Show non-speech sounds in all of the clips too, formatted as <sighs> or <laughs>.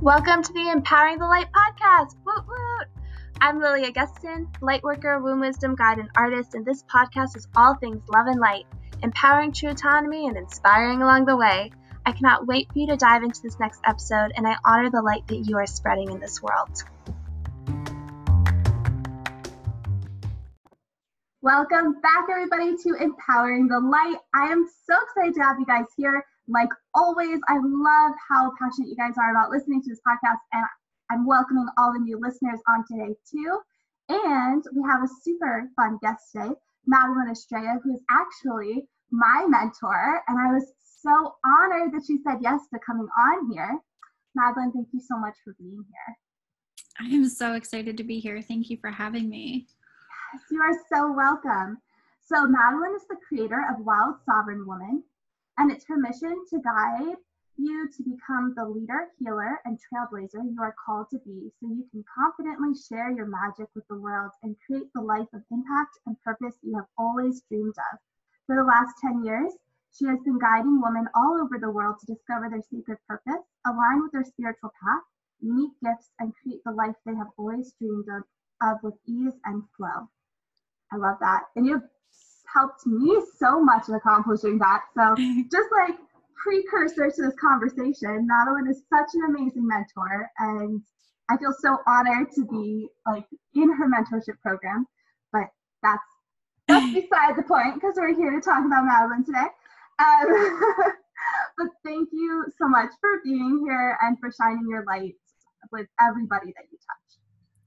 Welcome to the Empowering the Light podcast. Woot woot! I'm Lily Augustin, lightworker, womb wisdom guide, and artist, and this podcast is all things love and light, empowering true autonomy and inspiring along the way. I cannot wait for you to dive into this next episode, and I honor the light that you are spreading in this world. Welcome back, everybody, to Empowering the Light. I am so excited to have you guys here. Like always, I love how passionate you guys are about listening to this podcast, and I'm welcoming all the new listeners on today too. And we have a super fun guest today, Madeline Estrella, who is actually my mentor, and I was so honored that she said yes to coming on here. Madeline, thank you so much for being here. I am so excited to be here. Thank you for having me. Yes, you are so welcome. So, Madeline is the creator of Wild Sovereign Woman, and it's her mission to guide you to become the leader, healer, and trailblazer you are called to be so you can confidently share your magic with the world and create the life of impact and purpose you have always dreamed of. For the last 10 years, she has been guiding women all over the world to discover their secret purpose, align with their spiritual path, unique gifts, and create the life they have always dreamed of, of with ease and flow. I love that. And you've helped me so much in accomplishing that. So <laughs> just like precursor to this conversation, Madeline is such an amazing mentor and I feel so honored to be like in her mentorship program. But that's that's <laughs> beside the point because we're here to talk about Madeline today. Um, <laughs> but thank you so much for being here and for shining your light with everybody that you touch.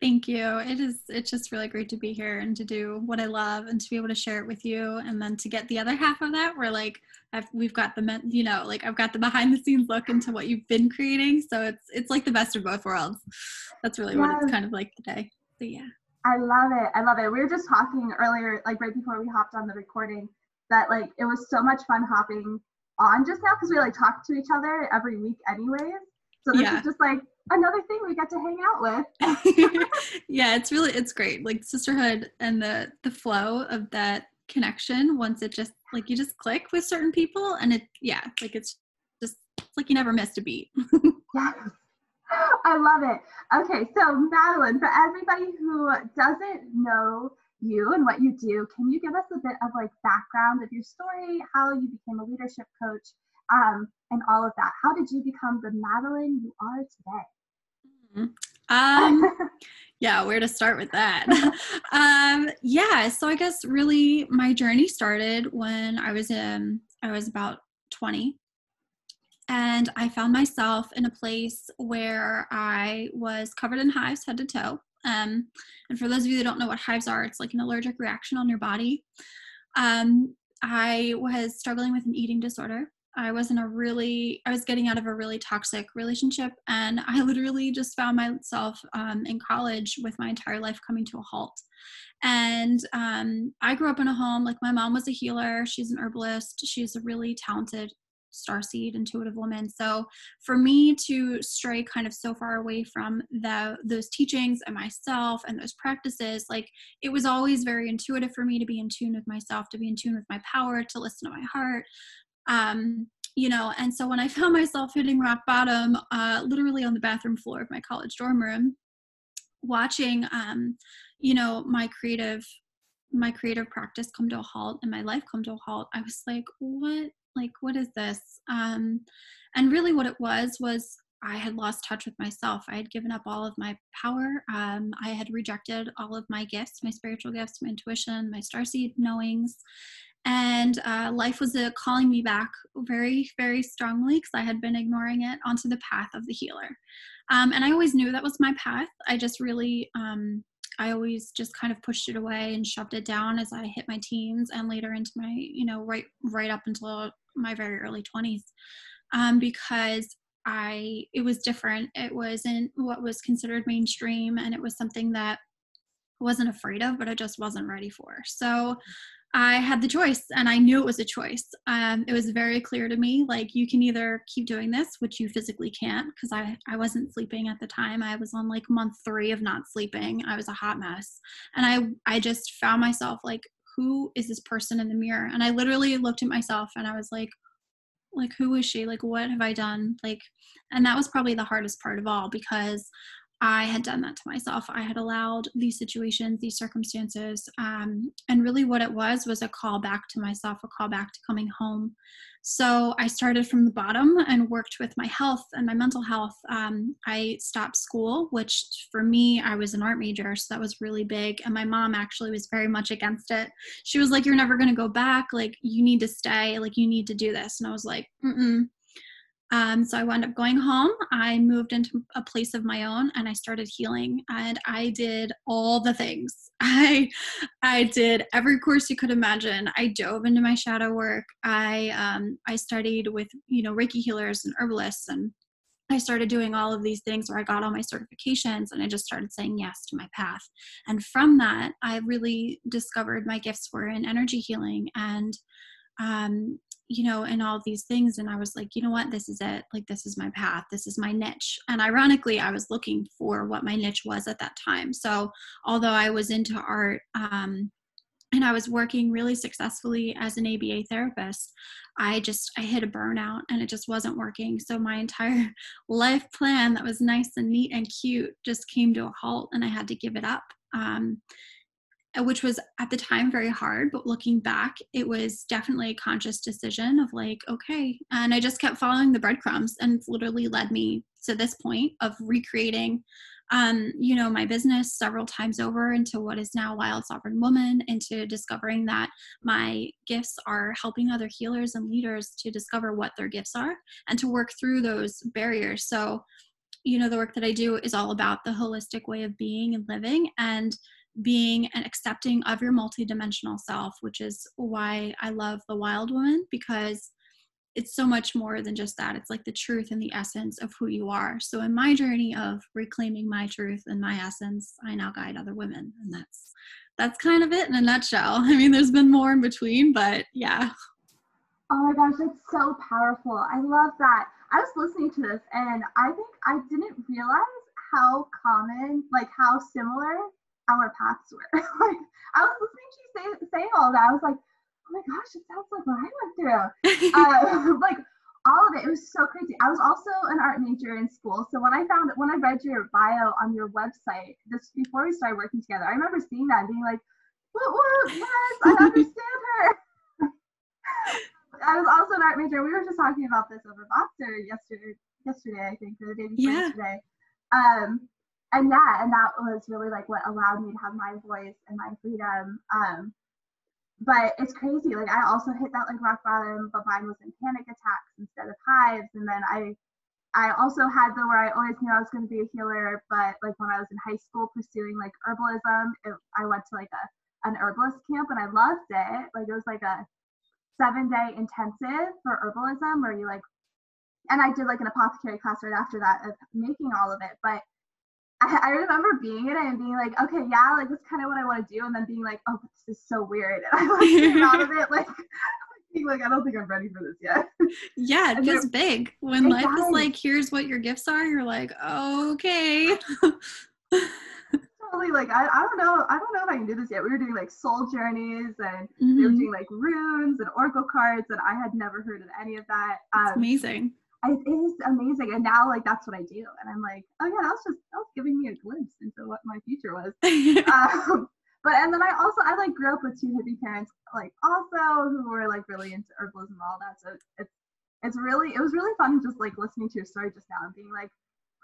Thank you. It is it's just really great to be here and to do what I love and to be able to share it with you and then to get the other half of that where like I've we've got the you know like I've got the behind the scenes look into what you've been creating so it's it's like the best of both worlds. That's really yes. what it's kind of like today. So yeah. I love it. I love it. We were just talking earlier like right before we hopped on the recording that like it was so much fun hopping on just now because we like talk to each other every week anyways. So this yeah. is just like another thing we get to hang out with. <laughs> yeah, it's really it's great. Like sisterhood and the the flow of that connection once it just like you just click with certain people and it yeah, like it's just it's like you never missed a beat. <laughs> yes. I love it. Okay, so Madeline, for everybody who doesn't know you and what you do, can you give us a bit of like background of your story, how you became a leadership coach, um, and all of that? How did you become the Madeline you are today? Mm-hmm. Um, <laughs> yeah, where to start with that? <laughs> um, yeah, so I guess really my journey started when I was in, I was about 20. And I found myself in a place where I was covered in hives head to toe. Um, and for those of you that don't know what hives are, it's like an allergic reaction on your body. Um, I was struggling with an eating disorder I was in a really, I was getting out of a really toxic relationship. And I <laughs> literally just found myself um, in college with my entire life coming to a halt. And um, I grew up in a home, like my mom was a healer, she's an herbalist, she's a really talented starseed intuitive woman so for me to stray kind of so far away from the those teachings and myself and those practices like it was always very intuitive for me to be in tune with myself to be in tune with my power to listen to my heart um, you know, and so when I <laughs> found myself hitting rock bottom, uh, literally on the bathroom floor of my college dorm room, watching, um, you know, my creative, my creative practice come to a halt and my life come to a halt, I was like, what, like, what is this? Um, and really, what it was was I had lost touch with myself. I had given up all of my power. Um, I had rejected all of my gifts, my spiritual gifts, my intuition, my starseed knowings and uh, life was uh, calling me back very very strongly because i had been ignoring it onto the path of the healer. Um, and i always knew that was my path. I just really um, i always just kind of pushed it away and shoved it down as i hit my teens and later into my you know right right up until my very early 20s um, because i it was different. It wasn't what was considered mainstream and it was something that wasn't afraid of but i just wasn't ready for. So I had the choice and I knew it was a choice. Um, it was very clear to me like you can either keep doing this, which you physically can't because I, I wasn't sleeping at the time. I was on like month three of not sleeping. I was a hot mess. And I, I just found myself like, who is this person in the mirror? And I literally looked at myself and I was like, like who is she like what have i done like and that was probably the hardest part of all because I had done that to myself. I had allowed these situations, these circumstances, um, and really what it was was a call back to myself, a call back to coming home. So I started from the bottom and worked with my health and my mental health. Um, I stopped school, which for me, I was an art major, so that was really big. And my mom actually was very much against it. She was like, "You're never going to go back. Like, you need to stay. Like, you need to do this." And I was like, Mm "Mm." Um, so I wound up going home. I moved into a place of my own and I started healing and I did all the things. <laughs> I I did every course you could imagine. I dove into my shadow work. I um, I studied with you know Reiki healers and herbalists and I started doing all of these things where I got all my certifications and I just started saying yes to my path. And from that, I really discovered my gifts were in energy healing and um, you know, and all these things. And I was like, you know what, this is it. Like, this is my path. This is my niche. And ironically, I was looking for what my niche was at that time. So, although I was into art, um, and I was working really successfully as an ABA therapist. I just I hit a burnout and it just wasn't working. So my entire <laughs> life plan that was nice and neat and cute just came to a halt and I had to give it up. Um, which was at the time very hard but looking back it was definitely a conscious decision of like okay. And i just kept following the breadcrumbs and literally led me to this point of recreating um, you know my business several times over into what is now wild sovereign woman into discovering that my gifts are helping other healers and leaders to discover what their gifts are and to work through those barriers. So you know the work that i do is all about the holistic way of being and living. And being and accepting of your multidimensional self, which is why I love the wild woman because it's so much more than just that. It's like the truth and the essence of who you are. So in my journey of reclaiming my truth and my essence, I now guide other women. And that's that's kind of it in a nutshell. <laughs> I mean, there's been more in between, but yeah. Oh my gosh, that's so powerful. I love that. I was listening to this and I think I didn't realize how common, like how similar our paths were. <laughs> like I was listening to you say saying all that. I was like, oh my gosh, it sounds like what I went through. <laughs> uh, <laughs> like all of it. It was so crazy. I was also an art major in school. So when I found it, when I read your bio on your website, this before we started working together, I remember seeing that and being like, what, what, yes, I understand her. I was also an art major. We were just talking about this over Voxer yesterday, yesterday I think, or the day before yeah. yesterday. Um, and yeah, and that was really like what allowed me to have my voice and my freedom. Um, but it's crazy. Like I also hit that like rock bottom, but mine was in panic attacks instead of hives. And then I, I also had the where I always knew I was going to be a healer, but like when I was in high school pursuing like herbalism, it, I went to like a an herbalist camp and I loved it. Like it was like a seven day intensive for herbalism where you like, and I did like an apothecary class right after that of making all of it. But I, I remember being in it and being like, okay, yeah, like that's kind of what I want to do, and then being like, oh, this is so weird, and I like <laughs> came out of it like. <laughs> Like, I don't think I'm ready for this yet. Yeah, <laughs> it big. When life is like, here's what your gifts are, you're like, okay. totally like I, I don't know I don't know if I can do this yet. We were doing like soul journeys and mm-hmm. we were mm-hmm. doing like runes and oracle cards and I had never heard of any of that. Um, amazing it is amazing. And now like that's what I do. And I'm like, oh yeah, that was just that was giving me a glimpse into what my future was. <laughs> um, but and then I also I like grew up with two hippie parents like also who were like really into herbalism and all that. So it's it's really it was really fun just like listening to your story just now and being like,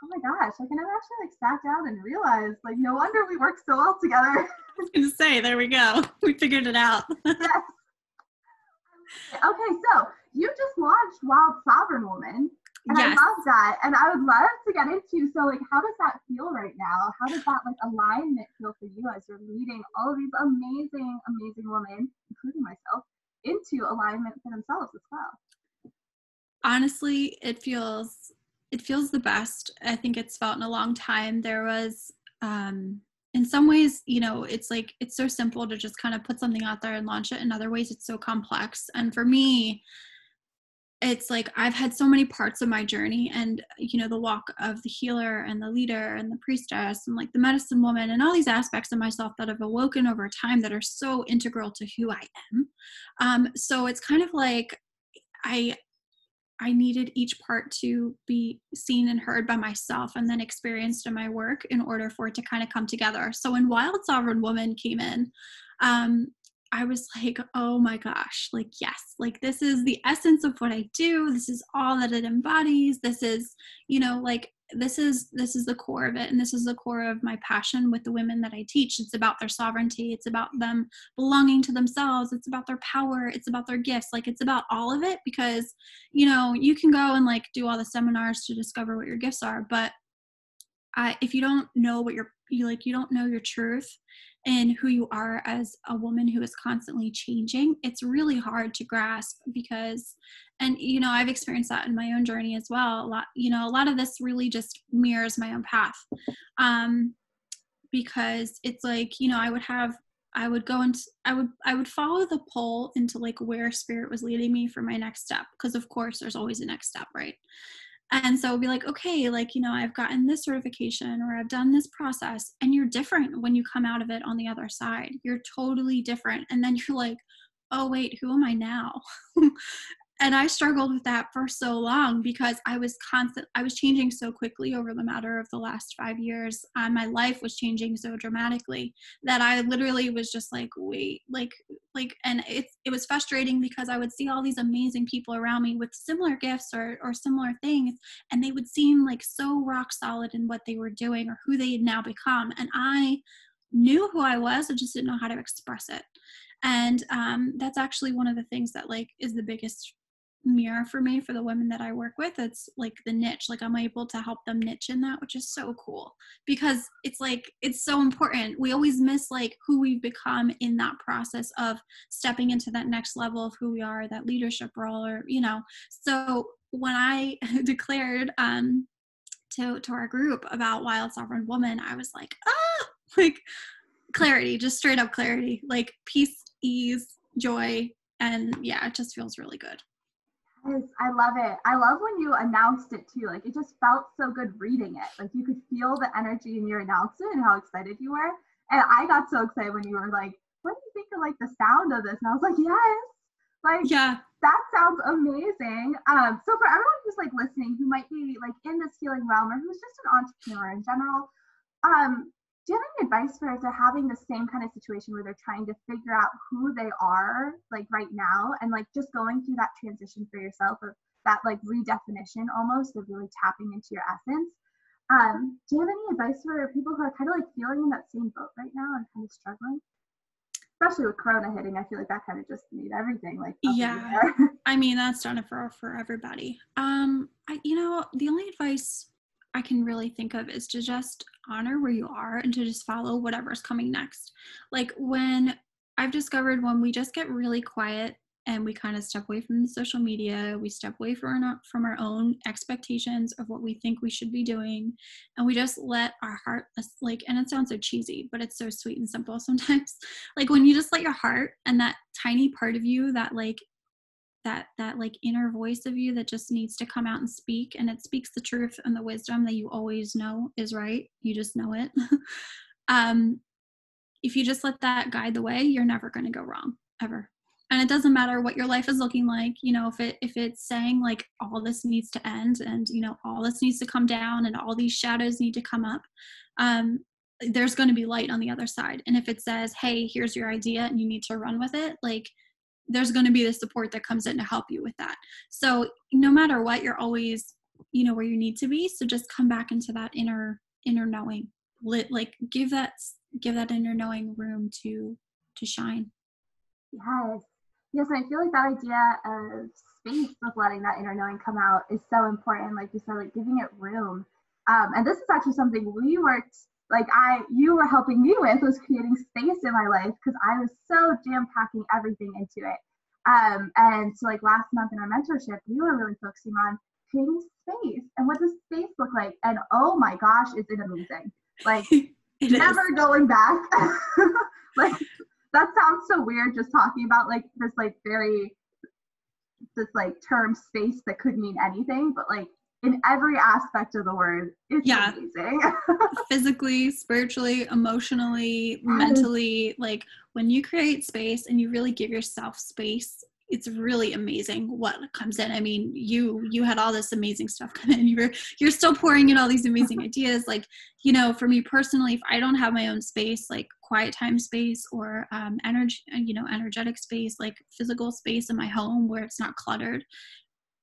oh my gosh, like I never actually like sat down and realized like no wonder we work so well together. <laughs> I was gonna say, there we go. We figured it out. <laughs> yes. Okay, so you just launched Wild Sovereign Woman. And yes. I love that. And I would love to get into so like how does that feel right now? How does that like alignment feel for you as you're leading all of these amazing, amazing women, including myself, into alignment for themselves as well? Honestly, it feels it feels the best. I think it's felt in a long time. There was um in some ways, you know, it's like it's so simple to just kind of put something out there and launch it. In other ways, it's so complex. And for me, it's like I've had so many parts of my journey and you know the walk of the healer and the leader and the priestess and like the medicine woman and all these aspects of myself that have awoken over time that are so integral to who I am. Um, so it's kind of like I I needed each part to be seen and heard by myself and then experienced in my work in order for it to kind of come together. So when Wild Sovereign Woman came in, um, I was like, oh my gosh, like, yes, like this is the essence of what I do. This is all that it embodies. This is, you know, like this is this is the core of it and this is the core of my passion with the women that i teach. It's about their sovereignty. It's about them belonging to themselves. It's about their power. It's about their gifts. Like it's about all of it because you know you can go and like do all the seminars to discover what your gifts are but I, if you don't know what you're you like you don't know your truth and who you are as a woman who is constantly changing it's really hard to grasp because and you know i've experienced that in my own journey as well. A lot you know a lot of this really just mirrors my own path um because it's like you know i would have i would go and i would i would follow the pull into like where spirit was leading me for my next step because of course there's always a next step right and so be like okay like you know i've gotten this certification or i've done this process and you're different when you come out of it on the other side. You're totally different. And then you're like oh wait who am i now <laughs> and i struggled with that for so long because i was constant i was changing so quickly over the matter of the last five years. Uh, my life was changing so dramatically that i literally was just like wait like like and it, it was frustrating because i would see all these amazing people around me with similar gifts or, or similar things and they would seem like so rock solid in what they were doing or who they had now become. And i knew who i was i just didn't know how to express it. And um, that's actually one of the things that like is the biggest mirror for me for the women that I work with. It's like the niche. Like I'm able to help them niche in that, which is so cool because it's like it's so important. We always miss like who we've become in that process of stepping into that next level of who we are, that leadership role, or you know. So when I <laughs> declared um to to our group about Wild Sovereign Woman, I was like, ah, <laughs> like clarity, just straight up clarity, like peace, ease, joy, and yeah, it just feels really good. Yes, I love it. I love when you announced it too. Like it just felt so good reading it. Like you could feel the energy in your announcement and how excited you were. And I got so excited when you were like, "What do you think of like the sound of this?" And I was like, "Yes." Like yeah, that sounds amazing. Um, so for everyone who's like listening, who might be like in this healing realm or who's just an entrepreneur in general, um, do you have any advice for if they're having the same kind of situation where they're trying to figure out who they are like right now and like just going through that transition for yourself of that like redefinition almost of really tapping into your essence? Um, do you have any advice for people who are kind of like feeling in that same boat right now and kind of struggling? Especially with corona hitting i feel like that kind of just made everything like yeah. <laughs> i mean that's done it for for everybody. Um i you know the only advice I can really think of is to just honor where you are and to just follow whatever's coming next. Like when I've discovered when we just get really quiet and we kind of step away from the social media, we step away from our, from our own expectations of what we think we should be doing, and we just let our heart, like, and it sounds so cheesy, but it's so sweet and simple <laughs> sometimes. like when you just let your heart and that tiny part of you that like that that like inner voice of you that just needs to come out and speak and it speaks the truth and the wisdom that you always know is right. You just know it. <laughs> Um if you just let that guide the way you're never going to go wrong ever. And it doesn't matter what your life is looking like you know if it if it's saying like all this needs to end and you know all this needs to come down and all these shadows need to come up um there's going to be light on the other side. And if it says hey here's your idea and you need to run with it like there's going to be the support that comes in to help you with that. So no matter what you're always you know where you need to be so just come back into that inner inner knowing. Lit like give that give that inner knowing room to to shine. Yes. Yes i feel like that idea of space with letting that inner knowing come out is so important like you said like giving it room. Um, and this is actually something we worked like I you were helping me with was creating space in my life because I was so jam packing everything into it. Um, and so like last month in our mentorship, we were really focusing on creating space and what does space look like? And oh my gosh, is it amazing? Like <laughs> never is. going back. <laughs> like that sounds so weird just talking about like this like very this like term space that could mean anything, but like in every aspect of the word. It's yeah. amazing. <laughs> Physically, spiritually, emotionally, mentally. Like when you create space and you really give yourself space it's really amazing what comes in. I mean, you you had all this amazing stuff come in. <laughs> You're you're still pouring in all these amazing <laughs> ideas. Like, you know, for me personally, if I don't have my own space, like quiet time space or um, energy, you know, energetic space, like physical space in my home where it's not cluttered,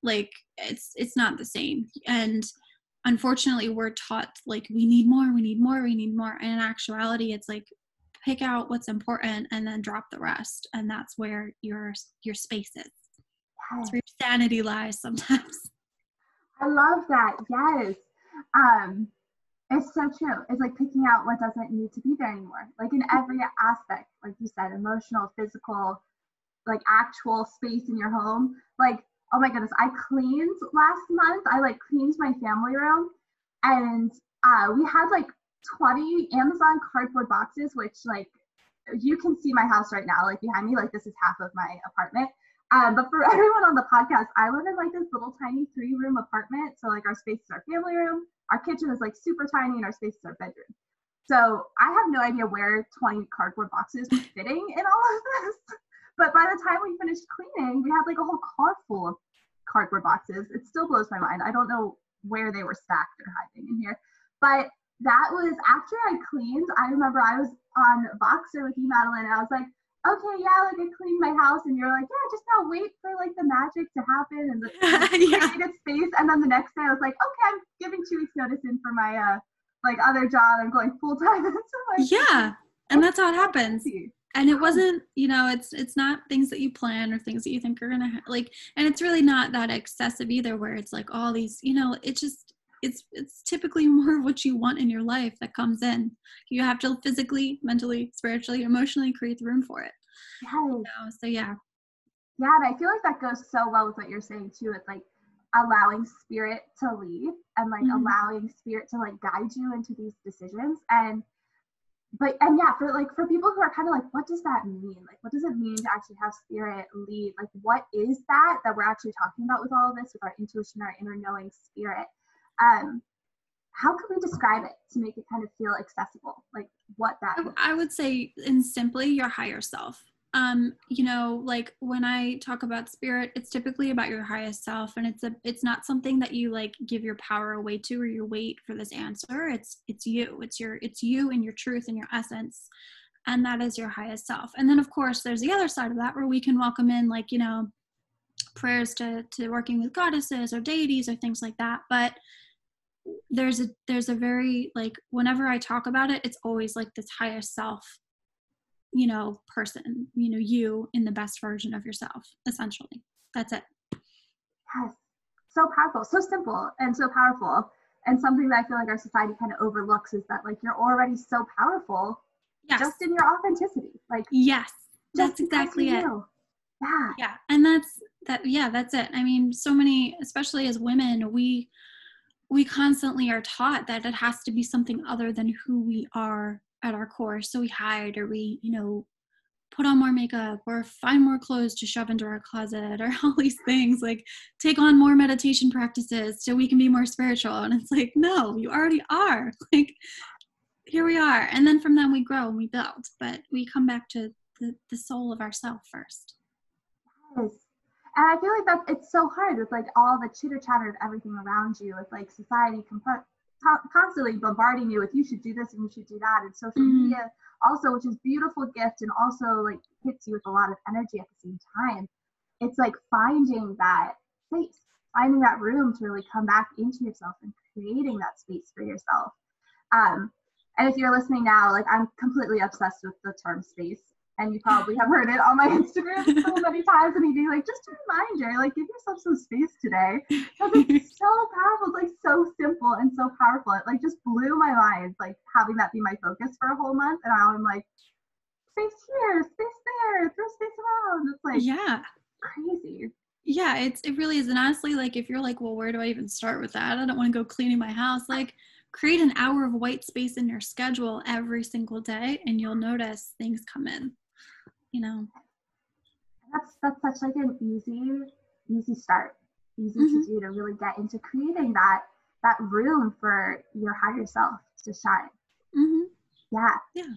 like it's it's not the same. And unfortunately, we're taught like we need more, we need more, we need more. And in actuality, it's like pick out what's important and then drop the rest. And that's where your your space is. That's where your sanity lies sometimes. <laughs> I love that. Yes. Um it's so true. It's like picking out what doesn't need to be there anymore. Like in every aspect like you said emotional physical like actual space in your home like oh my goodness i cleaned last month i like cleaned my family room and uh, we had like 20 Amazon cardboard boxes, which like you can see my house right now, like behind me, like this is half of my apartment. Um, but for <laughs> everyone on the podcast, I live in like this little tiny three room apartment. So like our space is our family room, our kitchen is like super tiny, and our space is our bedroom. So I have no idea where 20 cardboard boxes were fitting in all of this. <laughs> But by the time we finished cleaning, we had like a whole car full of cardboard boxes. It still blows my mind. I don't know where they were stacked or hiding in here. But that was after I cleaned. I remember I was on Voxer with you, Madeline, and I was like, okay, yeah, like I cleaned my house, and you're like, yeah, just now wait for like the magic to happen and the, <laughs> yeah. creative space. And then the next day, I was like, okay, I'm giving two weeks notice in for my uh like other job. I'm going full time. <laughs> so like, yeah, and that's how it happens. And it wasn't, you know, it's it's not things that you plan or things that you think are gonna ha- like, and it's really not that excessive either, where it's like all these, you know, it just it's it's typically <laughs> more of what you want in your life that comes in. You have to physically, mentally, spiritually, emotionally create the room for it. Yes. You know, so yeah. Yeah, and I feel like that goes so well with what you're saying too. It's like allowing spirit to lead and like mm-hmm. allowing spirit to like guide you into these decisions and but and yeah for like for people who are kind of like what does that mean? Like what does it mean to actually have spirit lead? Like what is that that we're actually talking about with all of this with our intuition our inner knowing spirit? Um, how can we describe it to make it kind of feel accessible? Like what that i would say in simply your higher self um you know like when i talk about spirit it's typically about your highest self and it's a it's not something that you like give your power away to or you wait for this answer. It's it's you. It's your it's you and your truth and your essence and that is your highest self. And then of course there's the other side of that where we can welcome in like you know prayers to to working with goddesses or deities or things like that. But there's a there's a very like whenever i talk about it it's always like this higher self you know person you know you in the best version of yourself essentially. That's it. Yes. So powerful so simple and so powerful. And something that i feel like our society kind of overlooks is that like you're already so powerful yes. just in your authenticity like yes. that's exactly it. yeah. Yeah. And that's that yeah that's it. I mean so many especially as women we we constantly are taught that it has to be something other than who we are at our core. So we hide or we, you know, put on more makeup or find more clothes to shove into our closet or <laughs> all these things like take on more meditation practices so we can be more spiritual. And it's like, no, you already are. <laughs> Like, here we are. And then from that we grow and we build, but we come back to the, the soul of ourself first. Yes and I feel like that it's so hard with like all the chitter chatter of everything around you, with like society comp- constantly bombarding you with you should do this and you should do that, and social mm-hmm. media also, which is beautiful gift and also like hits you with a lot of energy at the same time. It's like finding that space, finding that room to really come back into yourself and creating that space for yourself. Um, and if you're listening now, like I'm completely obsessed with the term space and you probably have heard it on my <laughs> Instagram so <laughs> many times. And he'd be like, just a reminder, like, give yourself some space today because it's <laughs> so powerful. It's like so simple and so powerful. It like just blew my mind, like having that be my focus for a whole month. And now I'm like, space here, space there, throw space around. It's like, yeah, crazy. Yeah, it's it really is. And honestly, like, if you're like, well, where do I even start with that? I don't want to go cleaning my house. Like create an hour of white space in your schedule every single day and you'll notice things come in you know that's that's such like an easy easy start easy mm-hmm. to do to really get into creating that that room for your higher self to shine mm-hmm. yeah yeah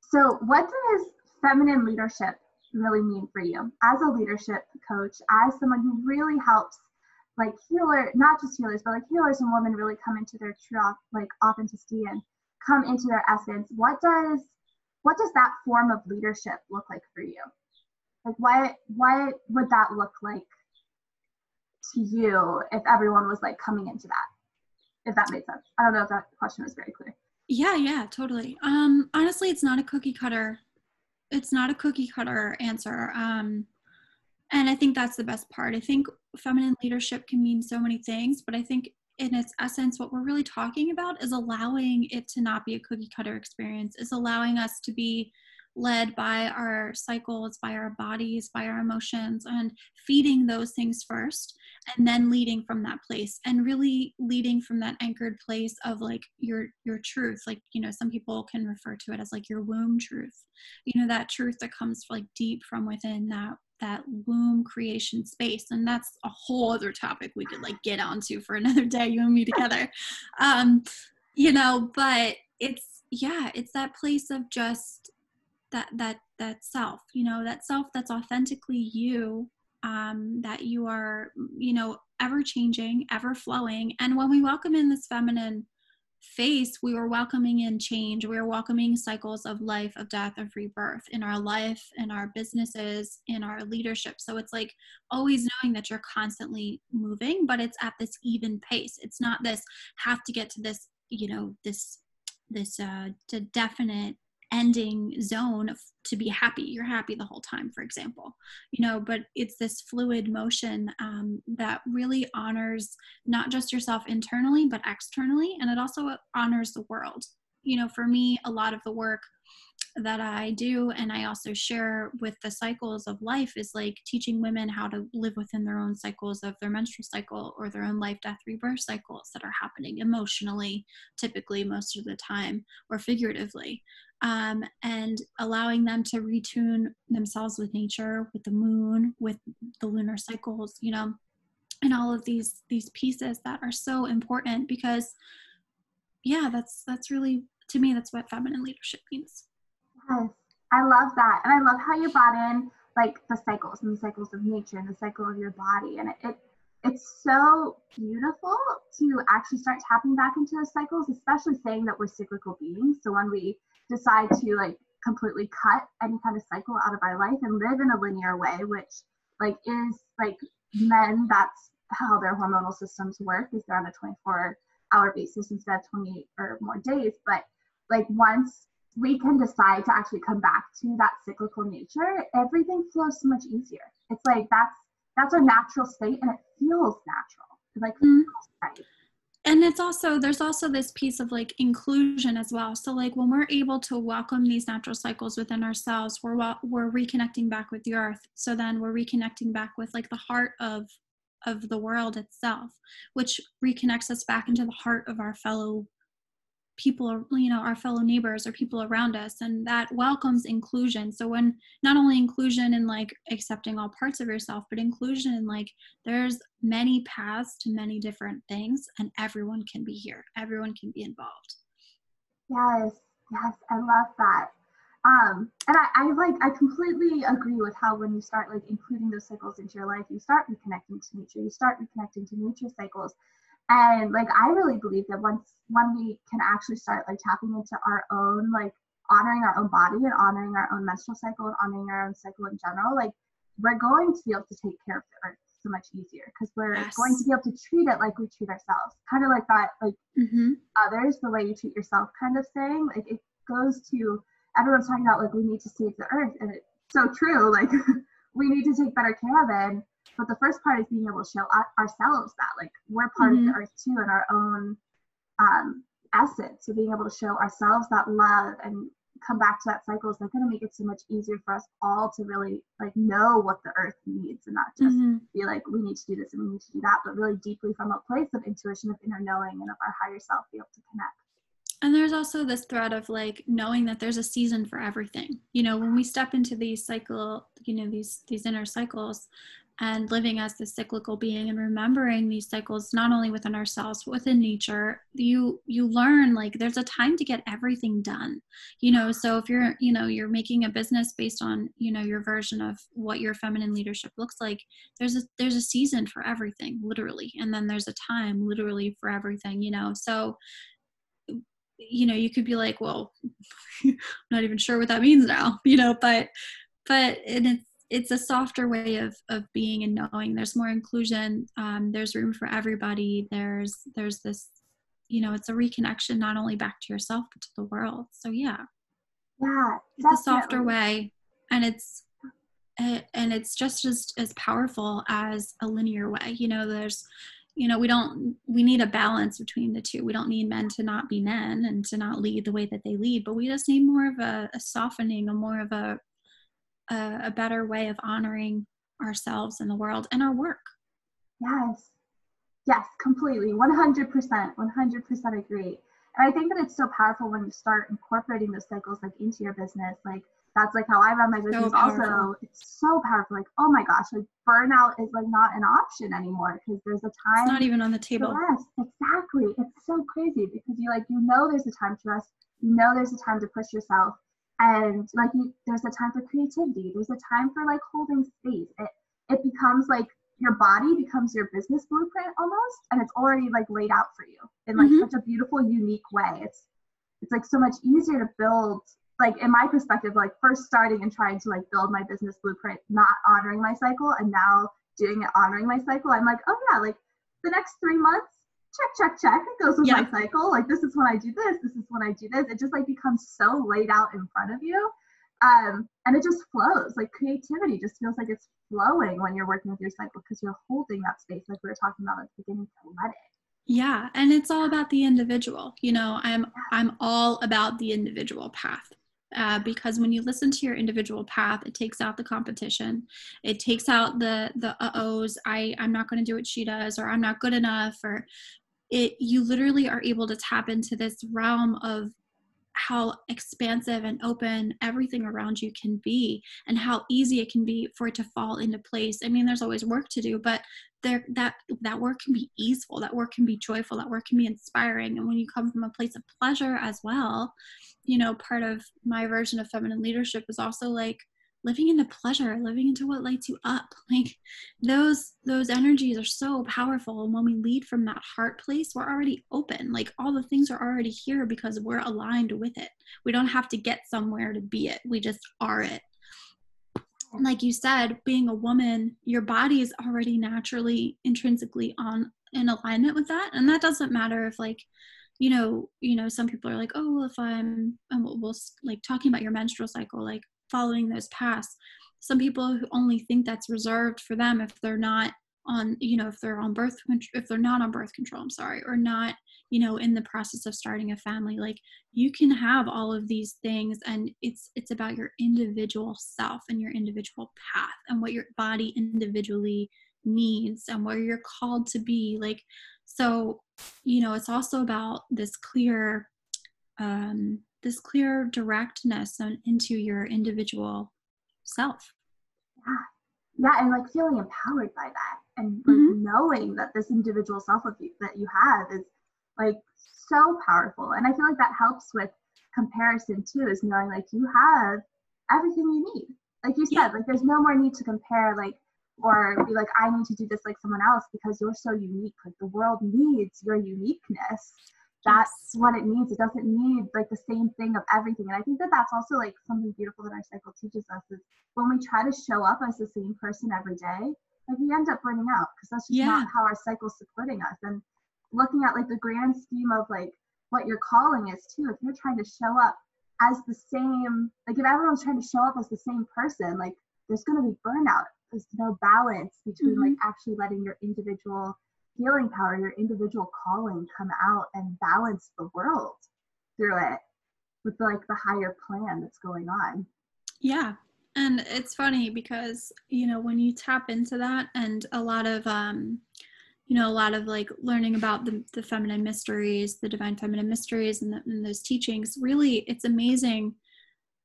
so what does feminine leadership really mean for you as a leadership coach, as someone who really helps like healer, not just healers, but like healers and women really come into their true like authenticity and come into their essence. What does what does that form of leadership look like for you? Like what what would that look like to you if everyone was like coming into that? If that made sense. I don't know if that question was very clear. Yeah, yeah, totally. Um honestly it's not a cookie cutter. It's not a cookie cutter answer. Um and I think that's the best part. I think feminine leadership can mean so many things, but I think in its essence, what we're really talking about is allowing it to not be a cookie cutter experience, is allowing us to be led by our cycles, by our bodies, by our emotions, and feeding those things first, and then leading from that place, and really leading from that anchored place of like your your truth. Like you know, some people can refer to it as like your womb truth. You know, that truth that comes like deep from within that that womb creation space and that's a whole other topic we could like get onto for <laughs> another day you and me together. Um you know but it's yeah it's that place of just that that that self you know that self that's authentically you um that you are you know ever changing ever flowing. And when we welcome in this feminine face, we were welcoming in change. We were welcoming cycles of life, of death, of rebirth in our life, in our businesses, in our leadership. So it's like always knowing that you're constantly moving, but it's at this even pace. It's not this have to get to this, you know, this this uh definite ending zone to be happy. You're happy the whole time for example. You know but it's this fluid motion um, that really honors not just yourself internally but externally and it also honors the world. You know for me a lot of the work that I do and I also share with the cycles of life is like teaching women how to live within their own cycles of their menstrual cycle or their own life death rebirth cycles that are happening emotionally typically most of the time or figuratively um, and allowing them to retune themselves with nature with the moon with the lunar cycles you know and all of these these pieces that are so important because yeah that's that's really to me that's what feminine leadership means Yes, I love that. And I love how you brought in like the cycles and the cycles of nature and the cycle of your body. And it, it it's so beautiful to actually start tapping back into those cycles, especially saying that we're cyclical beings. So when we decide to like completely cut any kind of cycle out of our life and live in a linear way, which like is like men, that's how their hormonal systems work, is they're on a 24 hour basis instead of 28 or more days. But like once we can decide to actually come back to that cyclical nature, everything flows so much easier. It's like that's that's our natural state and it feels natural. like mm-hmm. right. And it's also there's also this piece of like inclusion as well. So like when we're able to welcome these natural cycles within ourselves, we're we're reconnecting back with the earth. So then we're reconnecting back with like the heart of of the world itself, which reconnects us back into the heart of our fellow people you know our fellow neighbors or people around us and that welcomes inclusion. So when not only inclusion in like accepting all parts of yourself but inclusion in like there's many paths to many different things and everyone can be here. Everyone can be involved. Yes. Yes. I love that. Um and I, I like i completely agree with how when you start like including those cycles into your life you start reconnecting to nature. You start reconnecting to nature cycles and like i really believe that once when we can actually start like tapping into our own like honoring our own body and honoring our own menstrual cycle and honoring our own cycle in general like we're going to be able to take care of the earth so much easier because we're yes. going to be able to treat it like we treat ourselves kind of like that like mm-hmm. others the way you treat yourself kind of thing like it goes to everyone's talking about like we need to save the earth and it's so true like <laughs> we need to take better care of it but the first part is being able to show ourselves that like we're part mm-hmm. of the mm-hmm. earth too and our own um, essence. So being able to show ourselves that love and come back to that cycle is going to make it so much easier for us all to really like know what the earth needs and not just mm-hmm. be like we need to do this and we need to do that but really deeply from a place of intuition of inner knowing and of our higher self be able to connect and there's also this thread of like knowing that there's a season for everything you know when we step into these cycle you know these these inner cycles and living as the cyclical being and remembering these cycles not only within ourselves but within nature you you learn like there's a time to get everything done. You know so if you're you know you're making a business based on you know your version of what your feminine leadership looks like there's a there's a season for everything literally. And then there's a time literally for everything you know? So you know you could be like well <laughs> i'm not even sure what that means now you know but but and it's it's a softer way of of being and knowing. There's more inclusion um, there's room for everybody. There's there's this you know it's a reconnection not only back to yourself but to the world. So yeah. Yeah it's a softer way and it's eh, and it's just as as powerful as a linear way. You know there's you know we don't we need a balance between the two. We don't need men to not be men and to not lead the way that they lead but we just need more of a, a softening a more of a, a a better way of honoring ourselves and the world and our work yes yes completely 100% 100% agree and i think that it's so powerful when you start incorporating those cycles like into your business like that's like how I run my business. So also, it's so powerful. Like, oh my gosh, like burnout is like not an option anymore because there's a time. It's not even on the table. Yes, exactly. It's so crazy because you like you know there's a time to rest. You know there's a time to push yourself, and like you, there's a time for creativity. There's a time for like holding space. It it becomes like your body becomes your business blueprint almost, and it's already like laid out for you in like mm-hmm. such a beautiful, unique way. It's it's like so much easier to build like in my perspective, like first starting and trying to like build my business blueprint, not honoring my cycle, and now doing it honoring my cycle, I'm like, oh yeah, like the next three months, check, check, check. It goes with yeah. my cycle. Like this is when I do this, this is when I do this. It just like becomes so laid out in front of you. Um, and it just flows. Like creativity just feels like it's flowing when you're working with your cycle because you're holding that space, like we were talking about at the beginning, to let it yeah and it's all about the individual you know i'm i'm all about the individual path uh, because when you listen to your individual path it takes out the competition it takes out the the uh-ohs i i'm not going to do what she does or i'm not good enough or it you literally are able to tap into this realm of how expansive and open everything around you can be and how easy it can be for it to fall into place. I mean there's always work to do but there that that work can be easeful that work can be joyful that work can be inspiring. And when you come from a place of pleasure as well you know part of my version of feminine leadership is also like living into pleasure living into what lights you up. <laughs> Like those those energies are so powerful. And when we lead from that heart place we're already open. Like all the things are already here because we're aligned with it. We don't have to get somewhere to be it. We just are it. Like you said being a woman your body is already naturally intrinsically on in alignment with that. And that doesn't matter if like you know you know some people are like oh well if i'm we'll, we'll like talking about your menstrual cycle like following those paths. Some people who only think that's reserved for them if they're not on you know if they're on birth if they're not on birth control i'm sorry or not you know in the process of starting a family. Like you can have all of these things and it's it's about your individual self and your individual path and what your body individually needs and where you're called to be. Like so you know it's also about this clear um this clear directness into your individual self. Yeah. Yeah and like feeling empowered by that and like mm-hmm. knowing that this individual self of you that you have is like so powerful. And i feel like that helps with comparison too is knowing like you have everything you need. Like you said yeah. like there's no more need to compare like or be like i need to do this like someone else because you're so unique. Like the world needs your uniqueness that's what it needs. It doesn't need like the same thing of everything. And i think that that's also like something beautiful that our cycle teaches us is when we try to show up as the same person every day like we end up burning out because that's just yeah. not how our cycle's supporting us. And looking at like the grand scheme of like what your calling is too if you're trying to show up as the same like if everyone's trying to show up as the same person like there's going to be burnout. There's no balance between mm-hmm. like actually letting your individual healing power your individual calling come out and balance the world through it with like the higher plan that's going on. Yeah. And it's funny because you know when you tap into that and a lot of um you know a lot of like learning about the, the feminine mysteries the divine feminine mysteries and, the, and those teachings really it's amazing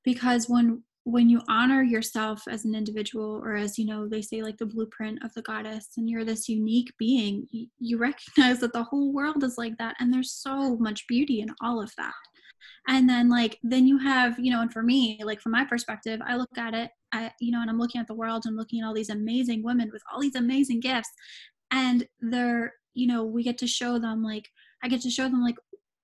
because when when you honor yourself as an individual or as you know they say like the blueprint of the goddess and you're this unique being you, recognize that the whole world is like that and there's so much beauty in all of that. And then like then you have you know and for me like from my perspective i look at it I, you know and i'm looking at the world and looking at all these amazing women with all these amazing gifts and they're you know we get to show them like i get to show them like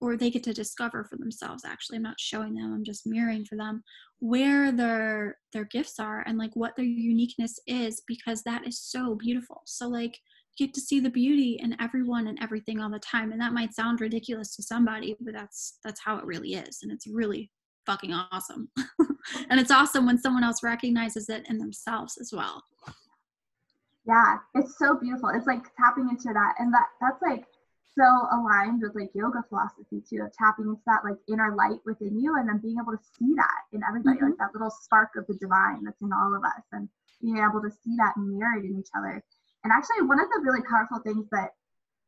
or they get to discover for themselves actually. I'm not showing them i'm just mirroring for them where their their gifts are and like what their uniqueness is because that is so beautiful. So like you get to see the beauty in everyone and everything all the time and that might sound ridiculous to somebody but that's that's how it really is and it's really fucking awesome. <laughs> And it's awesome when someone else recognizes it in themselves as well. Yeah it's so beautiful. It's like tapping into that and that that's like so aligned with like yoga philosophy too of tapping into that like inner light within you and then being able to see that in everybody mm-hmm. like that little spark of the divine that's in all of us and being able to see that mirrored in each other. And actually one of the really powerful things that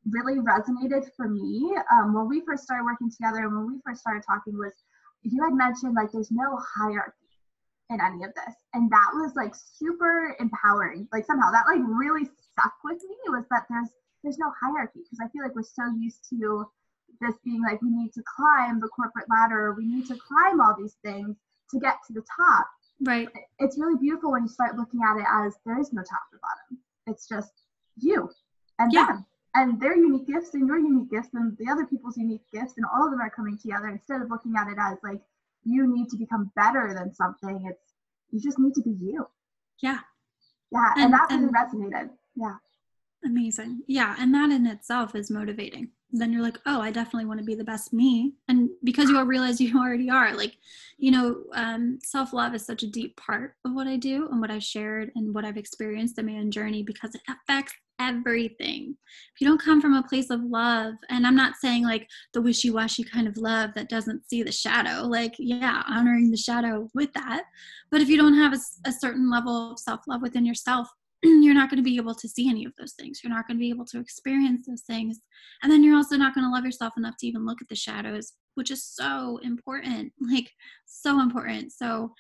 really resonated for me um, when we first started working together and when we first started talking was you had mentioned like there's no hierarchy in any of this. And that was like super empowering. Like somehow that like really stuck with me was that there's there's no hierarchy because I feel like we're so used to this being like we need to climb the corporate ladder, we need to climb all these things to get to the top. Right. It's really beautiful when you start looking at it as there is no top or bottom. It's just you and yeah. them and their unique gifts and your unique gifts and the other people's unique gifts and all of them are coming together instead of looking at it as like you need to become better than something. It's you just need to be you. Yeah. Yeah. And, and that really resonated. Yeah. Amazing. Yeah. And that in itself is motivating. Then you're like, oh, I definitely want to be the best me. And because you'll realize you <laughs> already are. Like, you know, um, self love is such a deep part of what I do and what I've shared and what I've experienced in my own journey because it affects everything. If you don't come from a place of love, and I'm not saying like the wishy washy kind of love that doesn't see the shadow, like, yeah, honoring the shadow with that. But if you don't have a, a certain level of self love within yourself, <clears throat> you're not going to be able to see any of those things. You're not going to be able to experience those things. And then you're also not going to love yourself enough to even look at the shadows, which is so important. <laughs> Like so important. So,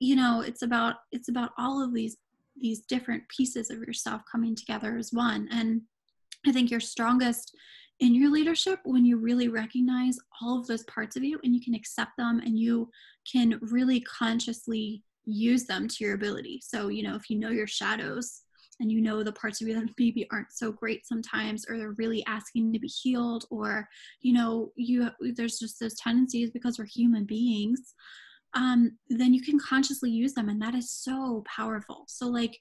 you know, it's about it's about all of these these different pieces of yourself coming together as one. And I think you're strongest in your leadership when you really recognize all of those parts of you and you can accept them and you can really consciously use them to your ability. So, you know, if you know your shadows and you know the parts of you that <laughs> maybe aren't so great sometimes or they're really asking to be healed or you know you there's just those tendencies because we're human beings um, then you can consciously use them and that is so powerful. So like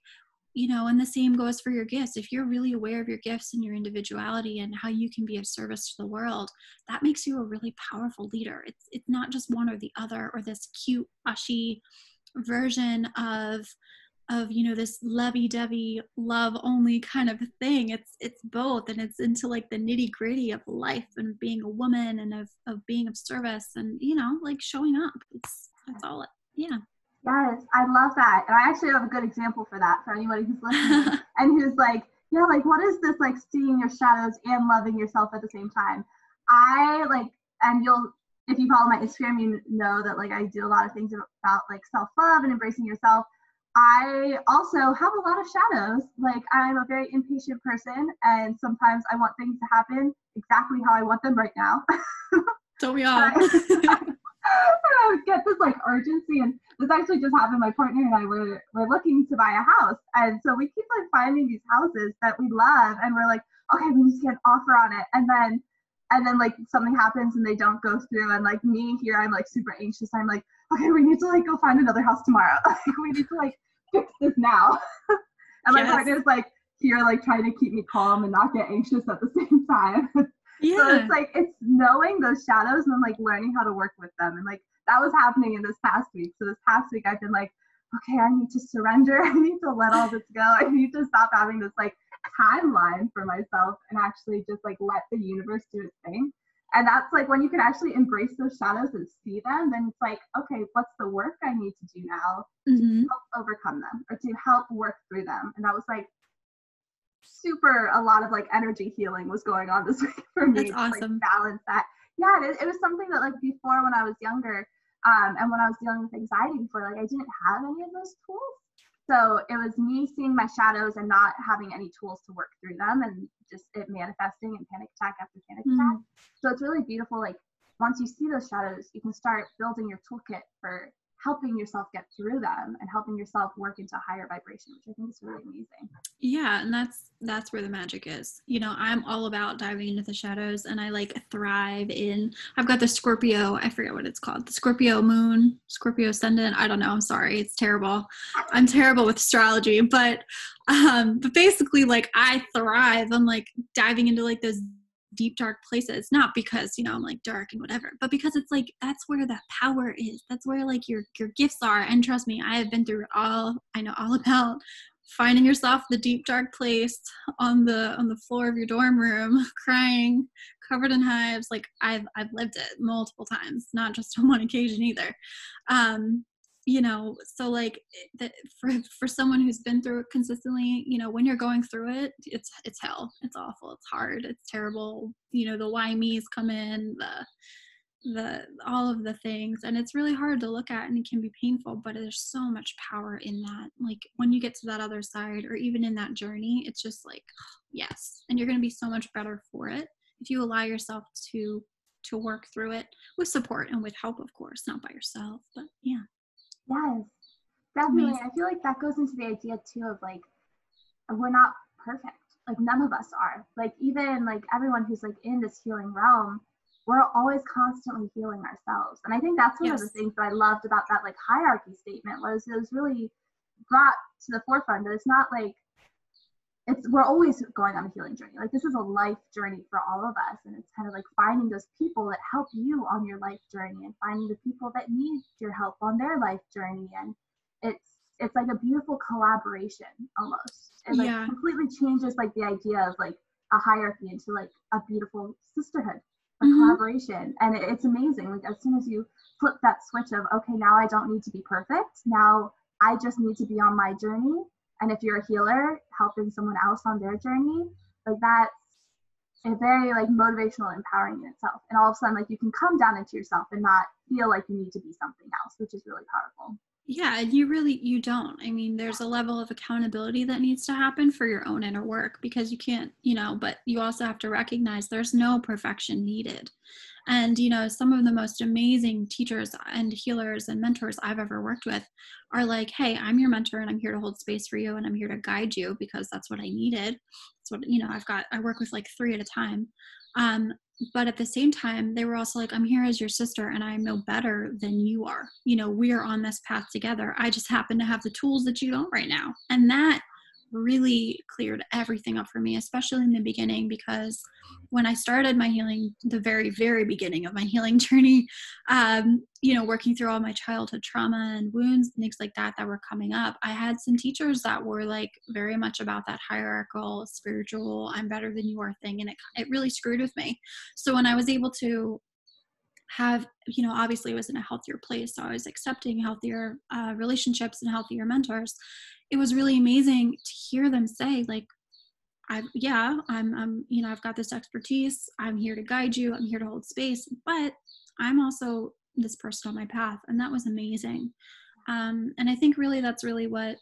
you know and the same goes for your gifts. If you're really aware of your gifts and your individuality and how you can be of service to the world that makes you a really powerful leader. It's it's not just one or the other or this cute ushy version of of you know this lovey-dovey love only kind of thing. It's it's both and it's into like the nitty-gritty of life and being a woman and of, of being of service and you know like showing up. It's that's all it yeah. Yes i love that. And i actually have a good example for that for anybody who's listening <laughs> and who's like yeah like what is this like seeing your shadows and loving yourself at the same time? I like and you'll if you follow my Instagram, you know that like I do a lot of things about like self love and embracing yourself. I also have a lot of shadows. Like I'm a very impatient person, and sometimes I want things to happen exactly how I want them right now. <laughs> Don't we all? I, <laughs> get this like urgency, and this actually just happened. My partner and I were were looking to buy a house, and so we keep like finding these houses that we love, and we're like, okay, we need to get an offer on it, and then and then like something happens and they don't go through and like me here i'm like super anxious. I'm like okay we need to like go find another house tomorrow. <laughs> Like we need to like fix this now. <laughs> And my yes. partner's like here like trying to keep me calm and not get anxious at the <laughs> same time. Yeah. so it's like it's knowing those shadows and then like learning how to work with them. And like that was happening in this past week. So this past week i've been like okay i need to surrender. I need to let all this go. I need to stop having this like timeline for myself and actually just like let the universe do its thing. And that's like when you can actually embrace those shadows and see them, then it's like, okay, what's the work I need to do now mm-hmm. to help overcome them or to help work through them? And that was like super a lot of like energy healing was going on this <laughs> week for me That's awesome. to like balance that. Yeah, it, it was something that like before when I was younger, Um, and when I was dealing with anxiety before, like I didn't have any of those tools. So it was me seeing my shadows and not having any tools to work through them and just it manifesting and panic attack after panic mm attack. So it's really beautiful. Like once you see those shadows, you can start building your toolkit for helping yourself get through them and helping yourself work into higher vibration which i think is really amazing. Yeah and that's that's where the magic is. You know i'm all about diving into the shadows and i like thrive in i've got the scorpio i forget what it's called the scorpio moon scorpio ascendant i don't know i'm sorry it's terrible. I'm terrible with astrology but um but basically like i thrive. I'm like diving into like those deep dark places not because you know i'm like dark and whatever but because it's like that's where the power is. That's where like your your gifts are. And trust me i have been through all i know all <laughs> about finding yourself the deep dark place on the on the floor of your dorm room <laughs> crying covered in hives. Like i've i've lived it multiple times not just on one occasion either. Um you know so like that for for someone who's been through it consistently you know when you're going through it it's it's hell. It's awful. It's hard. It's terrible. You know the why me's come in the the all of the things. And it's really hard to look at and it can be painful but there's so much power in that. Like when you get to that other side or even in that journey it's just like yes. And you're going to be so much better for it if you allow yourself to to work through it with support and with help of course not by yourself but yeah Yes, definitely. Mm-hmm. I feel like that goes into the idea too of like, we're not perfect. Like none of us are. Like even like everyone who's like in this healing realm, we're always constantly healing ourselves. And I think that's one yes. of the things that I loved about that like hierarchy statement was it was really brought to the forefront that it's not like it's we're always going on a healing journey. Like this is a life journey for all of us, and it's kind of like finding those people that help you on your life journey, and finding the people that need your help on their life journey, and it's it's like a beautiful collaboration almost. It like yeah. completely changes like the idea of like a hierarchy into like a beautiful sisterhood, a mm-hmm. collaboration, and it, it's amazing. Like as soon as you flip that switch of okay, now I don't need to be perfect, now I just need to be on my journey and if you're a healer helping someone else on their journey like that's a very like motivational empowering in itself. And all of a sudden like you can come down into yourself and not feel like you need to be something else which is really powerful yeah you really you don't i mean there's a level of accountability that needs to happen for your own inner work because you can't you know but you also have to recognize there's no perfection needed and, you know, some of the most amazing teachers and healers and mentors I've ever worked with are like, hey, I'm your mentor and I'm here to hold space for you and I'm here to guide you because that's what I needed. That's what, you know, I've got, I work with like three at a time. Um, but at the same time, they were also like, I'm here as your sister and I'm no better than you are. You know, we are on this path together. I just happen to have the tools that you don't right now. And that really cleared everything up for me, especially in the beginning, because when I started my healing, the very, very beginning of my <laughs> healing journey, um, you know, working through all my childhood trauma and wounds things like that that were coming up, I had some teachers that were like very much about that hierarchical, spiritual, I'm better than you are thing. And it, it really screwed with me. So when I was able to have you know obviously was in a healthier place so i was accepting healthier uh, relationships and healthier mentors it was really amazing to hear them say like I yeah, I'm I'm you know, I've got this expertise. I'm here to guide you. I'm here to hold space, but I'm also this person on my path and that was amazing. Um and I think really that's really what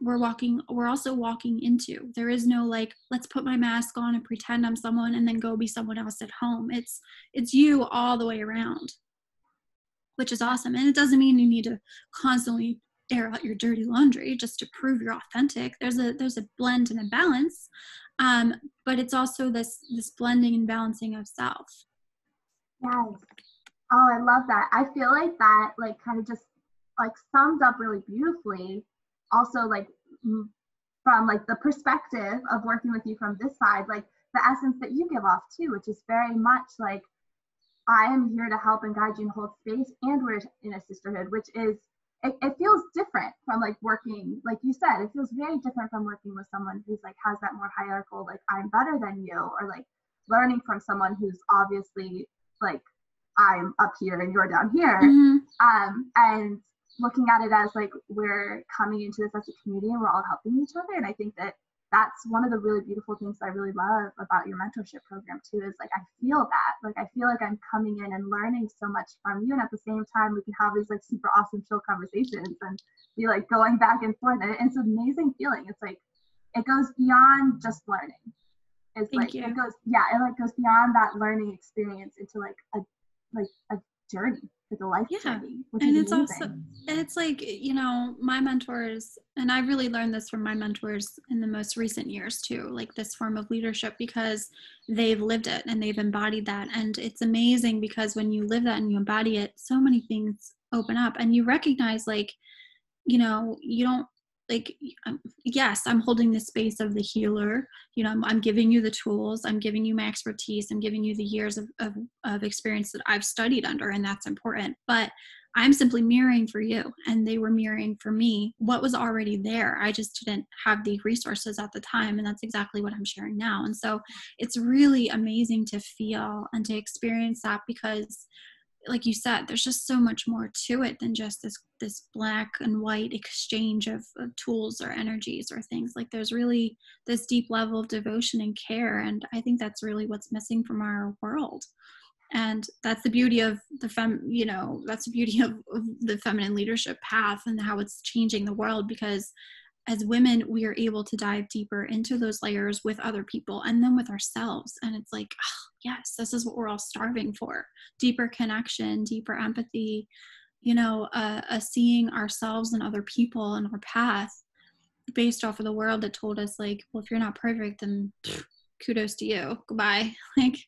we're walking we're also walking into. There is no like let's put my mask on and pretend I'm someone and then go be someone else at home. It's it's you all the way around. Which is awesome. And it doesn't mean you need to constantly air out your dirty laundry just to prove you're authentic. There's a there's a blend and a balance um, but it's also this this blending and balancing of self. Yes. Oh i love that. I feel like that like kind of just like summed up really beautifully. Also like from like the perspective of working with you from this side like the essence that you give off too which is very much like i am here to help and guide you and hold space and we're in a sisterhood which is it, it feels different from like working like you said it feels very different from working with someone who's like has that more hierarchical like i'm better than you or like learning from someone who's obviously like i'm up here and you're down here mm-hmm. um and looking at it as like we're coming into this as a community and we're all helping each other and i think that that's one of the really beautiful things I really love about your mentorship program too is like I feel that. Like I feel like I'm coming in and learning so much from you and at the same time we can have these like super awesome chill conversations and be like going back and forth and it's an amazing feeling. It's like it goes beyond just learning. It's Thank like you. it goes yeah it like goes beyond that learning experience into like a like a journey like a life Yeah. journey which and it's also amazing. it's like you know my mentors and i really learned this from my mentors in the most recent years too like this form of leadership because they've lived it and they've embodied that and it's amazing because when you live that and you embody it so many things open up and you recognize like you know you don't like um, yes i'm holding the space of the healer. You know I'm, I'm giving you the tools. I'm giving you my expertise. I'm giving you the years of, of, of experience that i've studied under and that's important. But i'm simply mirroring for you and they were mirroring for me. What was already there i just didn't have the resources at the time and that's exactly what i'm sharing now. And so it's really amazing to feel and to experience that because like you said there's just so much more to it than just this this black and white exchange of, of tools or energies or things. Like there's really this deep level of devotion and care and i think that's really what's missing from our world. And that's the beauty of the fem you know that's the beauty of, of the feminine leadership path and how it's changing the world because as women we are able to dive deeper into those layers with other people and then with ourselves and it's like oh, yes this is what we're all starving for deeper connection deeper empathy you know uh, a seeing ourselves and other people and our path based off of the world that told us like well if you're not perfect then pfft, kudos to you goodbye <laughs> like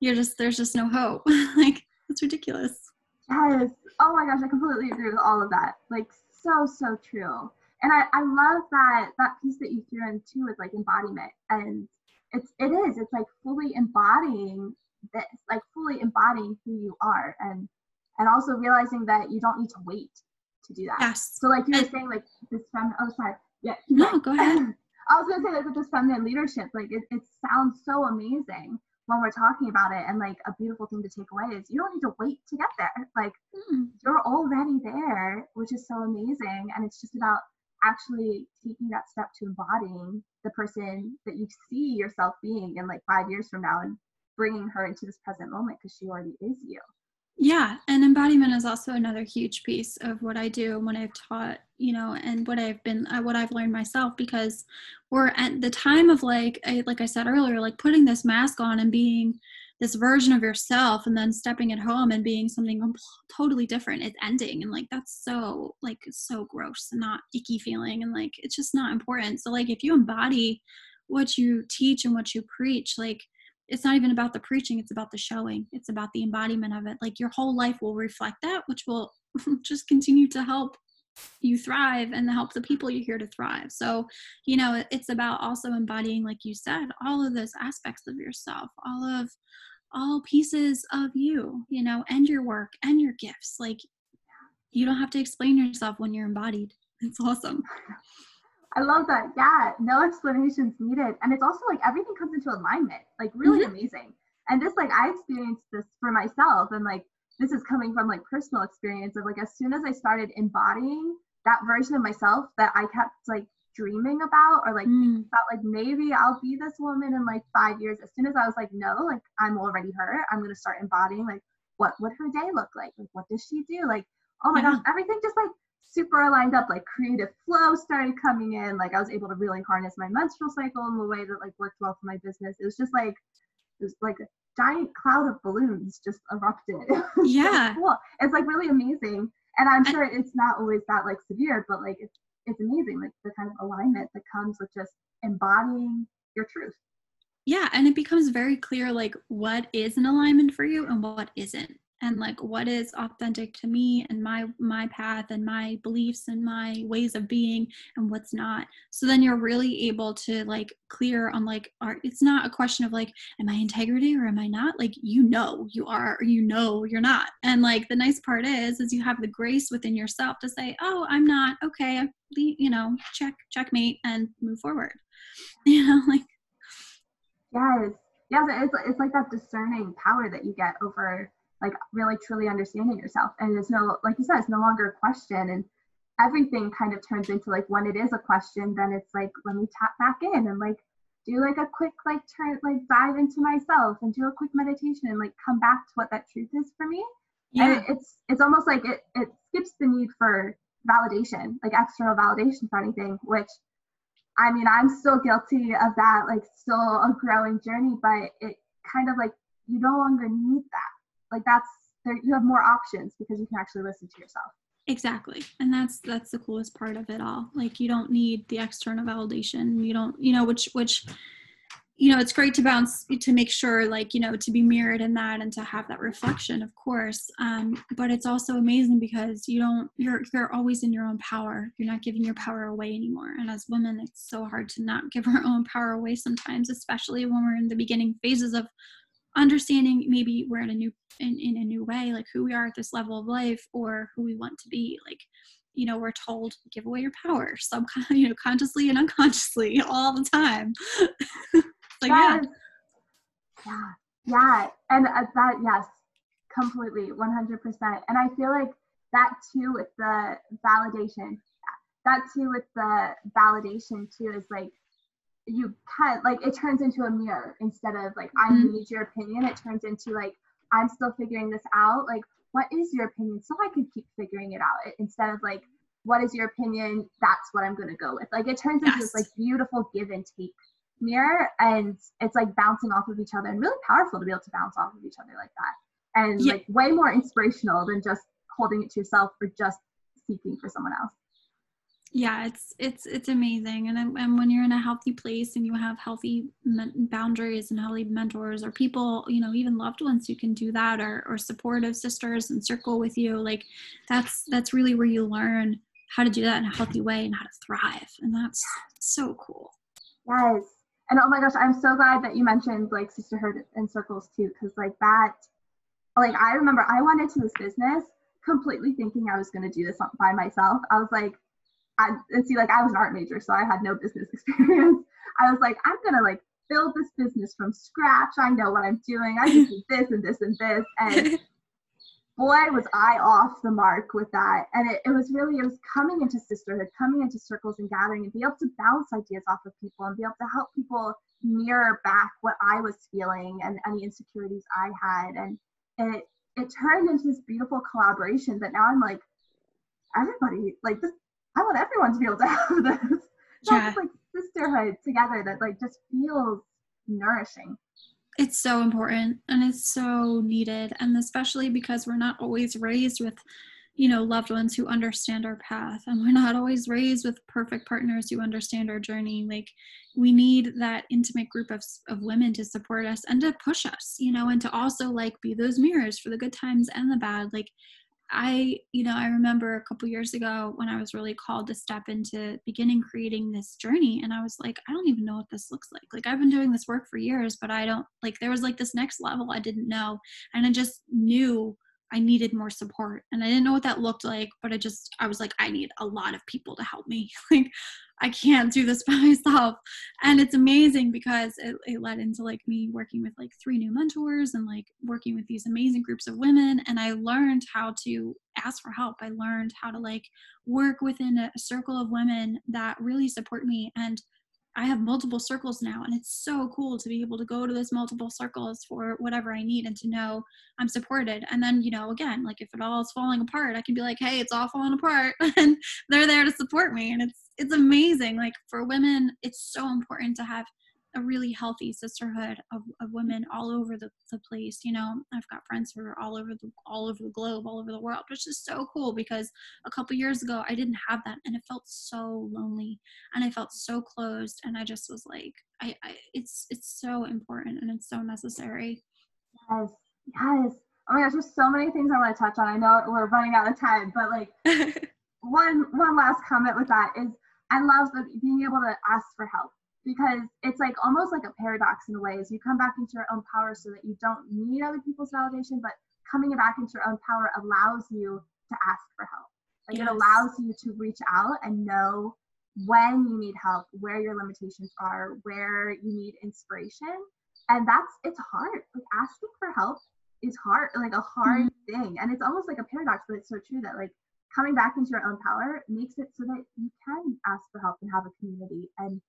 you're just there's just no hope <laughs> like it's ridiculous Yes. Oh my gosh, I completely agree with all of that. Like so, so true. And I, I love that that piece that you threw in too with like embodiment. And it's it is, it's like fully embodying this, like fully embodying who you are and and also realizing that you don't need to wait to do that. yes So like you were saying like this fem oh sorry. Yeah. no go ahead <clears throat> I was gonna say like with this feminine leadership, like it, it sounds so amazing when we're talking about it and like a beautiful thing to take away is you don't need to wait to get there. Like Mm, you're already there, which is so amazing. And it's just about actually taking that step to embodying the person that you see yourself being in like five years from now and bringing her into this present moment because she already is you. Yeah, and embodiment is also another huge piece of what I do and what I've taught, you know, and what I've been, uh, what I've learned myself. Because we're at the time of like, I, like I said earlier, like putting this mask on and being this version of yourself, and then stepping at home and being something totally different. It's ending, and like that's so like so gross, and not icky feeling, and like it's just not important. So like if you embody what you teach and what you preach, like it's not even about the preaching it's about the showing it's about the embodiment of it like your whole life will reflect that which will <laughs> just continue to help you thrive and help the people you're here to thrive so you know it's about also embodying like you said all of those aspects of yourself all of all pieces of you you know and your work and your gifts like you don't have to explain yourself when you're embodied it's awesome I love that. Yeah, no explanations needed. And it's also like everything comes into alignment, like really mm-hmm. amazing. And just like I experienced this for myself, and like this is coming from like personal experience of like as soon as I started embodying that version of myself that I kept like dreaming about or like Mm, felt like maybe I'll be this woman in like five years. As soon as I was like, no, like I'm already her, I'm gonna start embodying like what would her day look like? Like what does she do? Like, oh my Yeah. gosh, everything just like super aligned up, like creative flow started coming in. Like I was able to really harness my menstrual cycle in the way that like worked well for my business. It was just like it was like giant cloud of balloons just erupted. <laughs> Was so Yeah. cool. It's like really amazing. And I'm sure it's not always that like severe, but like it's it's amazing, like the kind of alignment that comes with just embodying your truth. yeah and it becomes very clear like what is an alignment for you and what isn't and like what is authentic to me and my my path and my beliefs and my ways of being and what's not. So then you're really able to like clear on like are it's not a question of like am i integrity or am i not? Like you know you are or you know you're not. And like the nice part is is you have the grace within yourself to say oh i'm not. Okay you know check checkmate and move forward. <laughs> You know like Yes. Yes, it's it's like that discerning power that you get over like really truly understanding yourself. And it's no like you said, it's no longer a question. And everything kind of turns into like when it is a question, then it's like let me tap back in and like do like a quick like turn like dive into myself and do a quick meditation and like come back to what that truth is for me. Yeah. And it's it's almost like it it skips the need for validation, like external validation for anything, which I mean I'm still guilty of that, like still a growing journey, but it kind of like you no longer need that. Like that's there you have more options because you can actually listen to yourself. Exactly. And that's that's the coolest part of it all. Like you don't need the external validation. You don't, you know, which which you know, it's great to bounce to make sure like, you know, to be mirrored in that and to have that reflection, of course. Um, but it's also amazing because you don't you're you're always in your own power. You're not giving your power away anymore. And as women, it's so hard to not give our own power away sometimes, especially when we're in the beginning phases of understanding maybe we're in a new in, in a new way like who we are at this level of life or who we want to be like you know we're told give away your power <laughs> some you know consciously and unconsciously <laughs> all the time. <laughs> Like yeah. Yeah. Yeah. And uh, that yes. Completely. 100% and i feel like that too with the validation. That too with the validation too is like you can like it turns into a mirror instead of like mm-hmm. I need your opinion. It turns into like I'm still figuring this out. Like, what is your opinion? So I can keep figuring it out instead of like, what is your opinion? That's what I'm gonna go with. Like it turns yes. into this like beautiful give and take mirror and it's like bouncing off of each other and really powerful to be able to bounce off of each other like that. And yeah. like way more inspirational than just holding it to yourself or just seeking for someone else yeah it's it's it's amazing. And, and when you're in a healthy place and you have healthy boundaries and healthy mentors or people you know even loved ones who can do that or, or supportive sisters and circle with you like that's that's really where you learn how to do that in a healthy way and how to thrive. And that's so cool. Yes. And oh my gosh i'm so glad that you mentioned like sisterhood and circles too because like that like i remember i went into this business completely thinking i was going to do this by myself. I was like I, and see, like I was an art major, so I had no business <laughs> experience. I was like, I'm gonna like build this business from scratch. I know what I'm doing. I can do <laughs> this and this and this. And boy, was I off the mark with that. And it, it was really, it was coming into sisterhood, coming into circles and gathering and be able to bounce ideas off of people and be able to help people mirror back what I was feeling and any insecurities I had. And it, it turned into this beautiful collaboration that now I'm like, everybody, like this I want everyone to be able to have <laughs> this. Yeah. like sisterhood together that like just feels nourishing. It's so important and it's so needed. And especially because we're not always raised with, you know, loved ones who understand our path. And we're not always raised with perfect partners who understand our journey. Like we need that intimate group of, of women to support us and to push us, you know, and to also like be those mirrors for the good times and the bad. Like I, you know, I remember a couple years ago when I was really called to step into beginning creating this journey. And I was like, I don't even know what this looks like. Like, I've been doing this work for years, but I don't, like, there was like this next level I didn't know. And I just knew I needed more support. And I didn't know what that looked like, but I just, I was like, I need a lot of people to help me. <laughs> like, I can't do this <laughs> by myself. And it's amazing because it, it led into like me working with like three new mentors and like working with these amazing groups of women. And I learned how to ask for help. I learned how to like work within a circle of women that really support me. And I have multiple circles now, and it's so cool to be able to go to those multiple circles for whatever I need and to know I'm supported. And then, you know, again, like if it all is falling apart, I can be like, hey, it's all falling apart, <laughs> and they're there to support me. And it's it's amazing. Like for women, it's so important to have a really healthy sisterhood of, of women all over the, the place you know? I've got friends who are all over the all over the globe all over the world which is so cool because a couple years ago i didn't have that and it felt so lonely and i felt so closed and i just was like i, I it's it's so important and it's so necessary. Yes yes. Oh my gosh there's so many things i want to touch on. I know we're running out of time but like <laughs> one one last comment with that is i love the, being able to ask for help because it's like almost like a paradox in a way as you come back into your own power so that you don't need other people's validation but coming back into your own power allows you to ask for help like yes. it allows you to reach out and know when you need help where your limitations are where you need inspiration and that's it's hard like asking for help is hard like a hard mm-hmm. thing and it's almost like a paradox but it's so true that like coming back into your own power makes it so that you can ask for help and have a community. And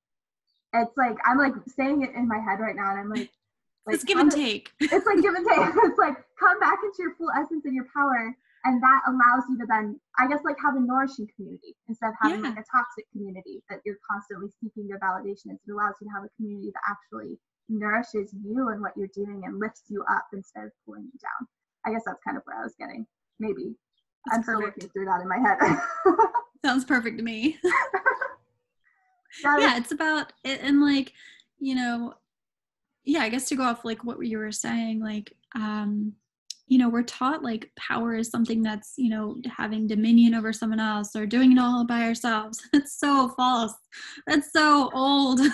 it's like I'm like saying it in my head right now, and I'm like, <laughs> like it's give and take. <laughs> It's like give and take. <laughs> it's like come back into your full essence and your power, and that allows you to then, I guess, like have a nourishing community instead of having yeah. like a toxic community that you're constantly seeking your validation. It allows you to have a community that actually nourishes you and what you're doing and lifts you up instead of pulling you down. I guess that's kind of where I was getting. Maybe that's I'm perfect. still working through that in my head. Sounds perfect to me. Yeah, it's about it, and like you know, yeah. I guess to go off like what you were saying, like um, you know we're taught like power is something that's you know having dominion over someone else or doing it all by ourselves. <laughs> That's so false. That's so old. <laughs>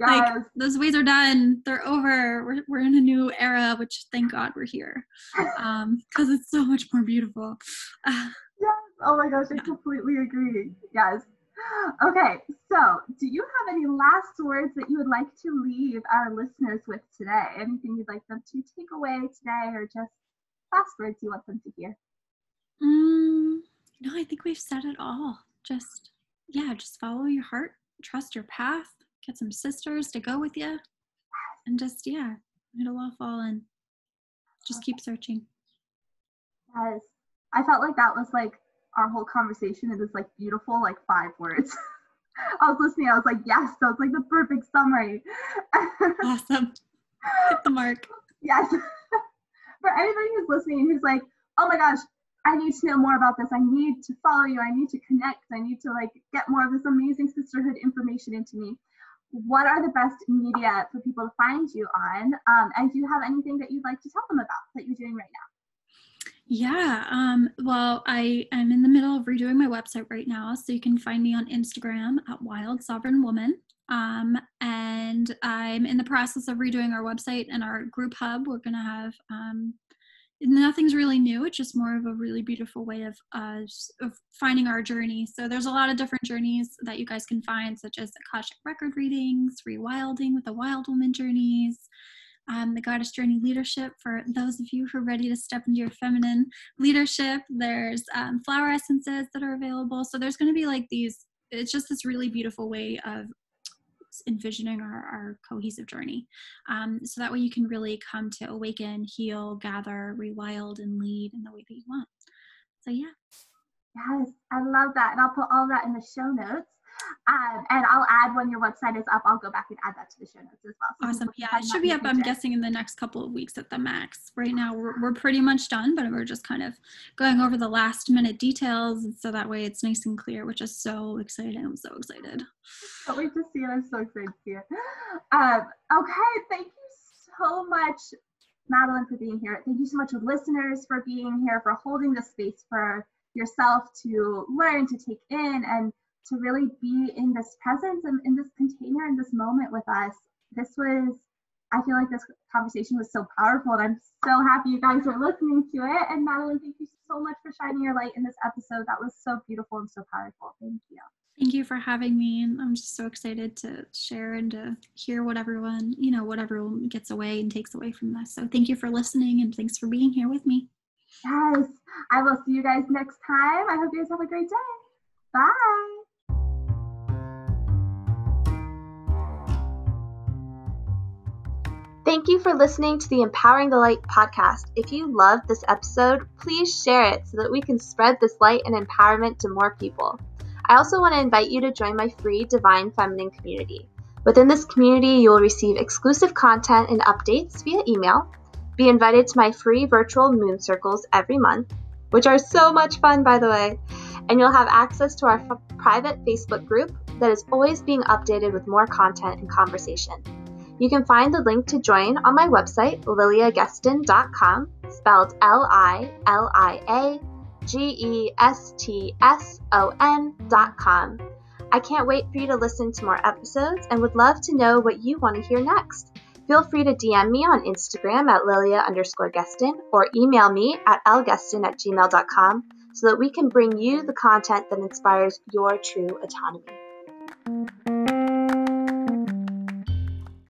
Like those ways are done. They're over. We're, we're in a new era which thank god we're here <laughs> um because it's so much more beautiful. <sighs> Yes. Oh my gosh i completely agree. Yes okay so do you have any last words that you would like to leave our listeners with today anything you'd like them to take away today or just last words you want them to hear? Mm, no, I think we've said it all. Just, yeah, just follow your heart, trust your path, get some sisters to go with you, and just, yeah, it'll all fall in. Just keep searching. Yes. I felt like that was like our whole conversation. in this like beautiful, like five words. <laughs> I was listening, I was like, yes, that was like the perfect summary. <laughs> awesome. Hit the mark. Yes <laughs> for anybody who's listening who's like, oh my gosh, I need to know more about this. I need to follow you. I need to connect. I need to like get more of this amazing sisterhood information into me. What are the best media for people to find you on? Um, and do you have anything that you'd like to tell them about that you're doing right now? Yeah. Um, well, I am in the middle of redoing my website right now. So you can find me on Instagram at Wild Sovereign Woman. Um, and I'm in the process of redoing our website and our group hub. We're going to have um, nothing's really new. It's just more of a really beautiful way of, uh, of finding our journey. So there's a lot of different journeys that you guys can find, such as Akashic record readings, rewilding with the Wild Woman journeys, um, the Goddess Journey Leadership for those of you who are ready to step into your feminine leadership. There's um, flower essences that are available. So there's going to be like these. It's just this really beautiful way of envisioning our, our cohesive journey. Um, so that way you can really come to awaken, heal, gather, rewild, and lead in the way that you want. So, yeah. Yes, I love that. And I'll put all that in the show notes. Um, and I'll add when your website is up, I'll go back and add that to the show notes as well. So awesome. Yeah, it should be up, I'm guessing, in the next couple of weeks at the max. Right now, we're, we're pretty much done, but we're just kind of going over the last minute details. So that way it's nice and clear, which is so exciting. I'm so excited. Can't wait to see it. I'm so excited to see it. Um, okay. Thank you so much, Madeline, for being here. Thank you so much, listeners, for being here, for holding the space for yourself to learn, to take in, and to really be in this presence and in this container in this moment with us. This was, I feel like this conversation was so powerful, and I'm so happy you guys are listening to it. And Madeline, thank you so much for shining your light in this episode. That was so beautiful and so powerful. Thank you. Thank you for having me. I'm just so excited to share and to hear what everyone, you know, what everyone gets away and takes away from this. So thank you for listening and thanks for being here with me. Yes. I will see you guys next time. I hope you guys have a great day. Bye. Thank you for listening to the Empowering the Light podcast. If you loved this episode, please share it so that we can spread this light and empowerment to more people. I also want to invite you to join my free Divine Feminine community. Within this community, you will receive exclusive content and updates via email, be invited to my free virtual moon circles every month, which are so much fun, by the way, and you'll have access to our f- private Facebook group that is always being updated with more content and conversation. You can find the link to join on my website, liliagestson.com, spelled L I L I A G E S T S O N.com. I can't wait for you to listen to more episodes and would love to know what you want to hear next. Feel free to DM me on Instagram at lilia underscore gestson or email me at lgestson at gmail.com so that we can bring you the content that inspires your true autonomy.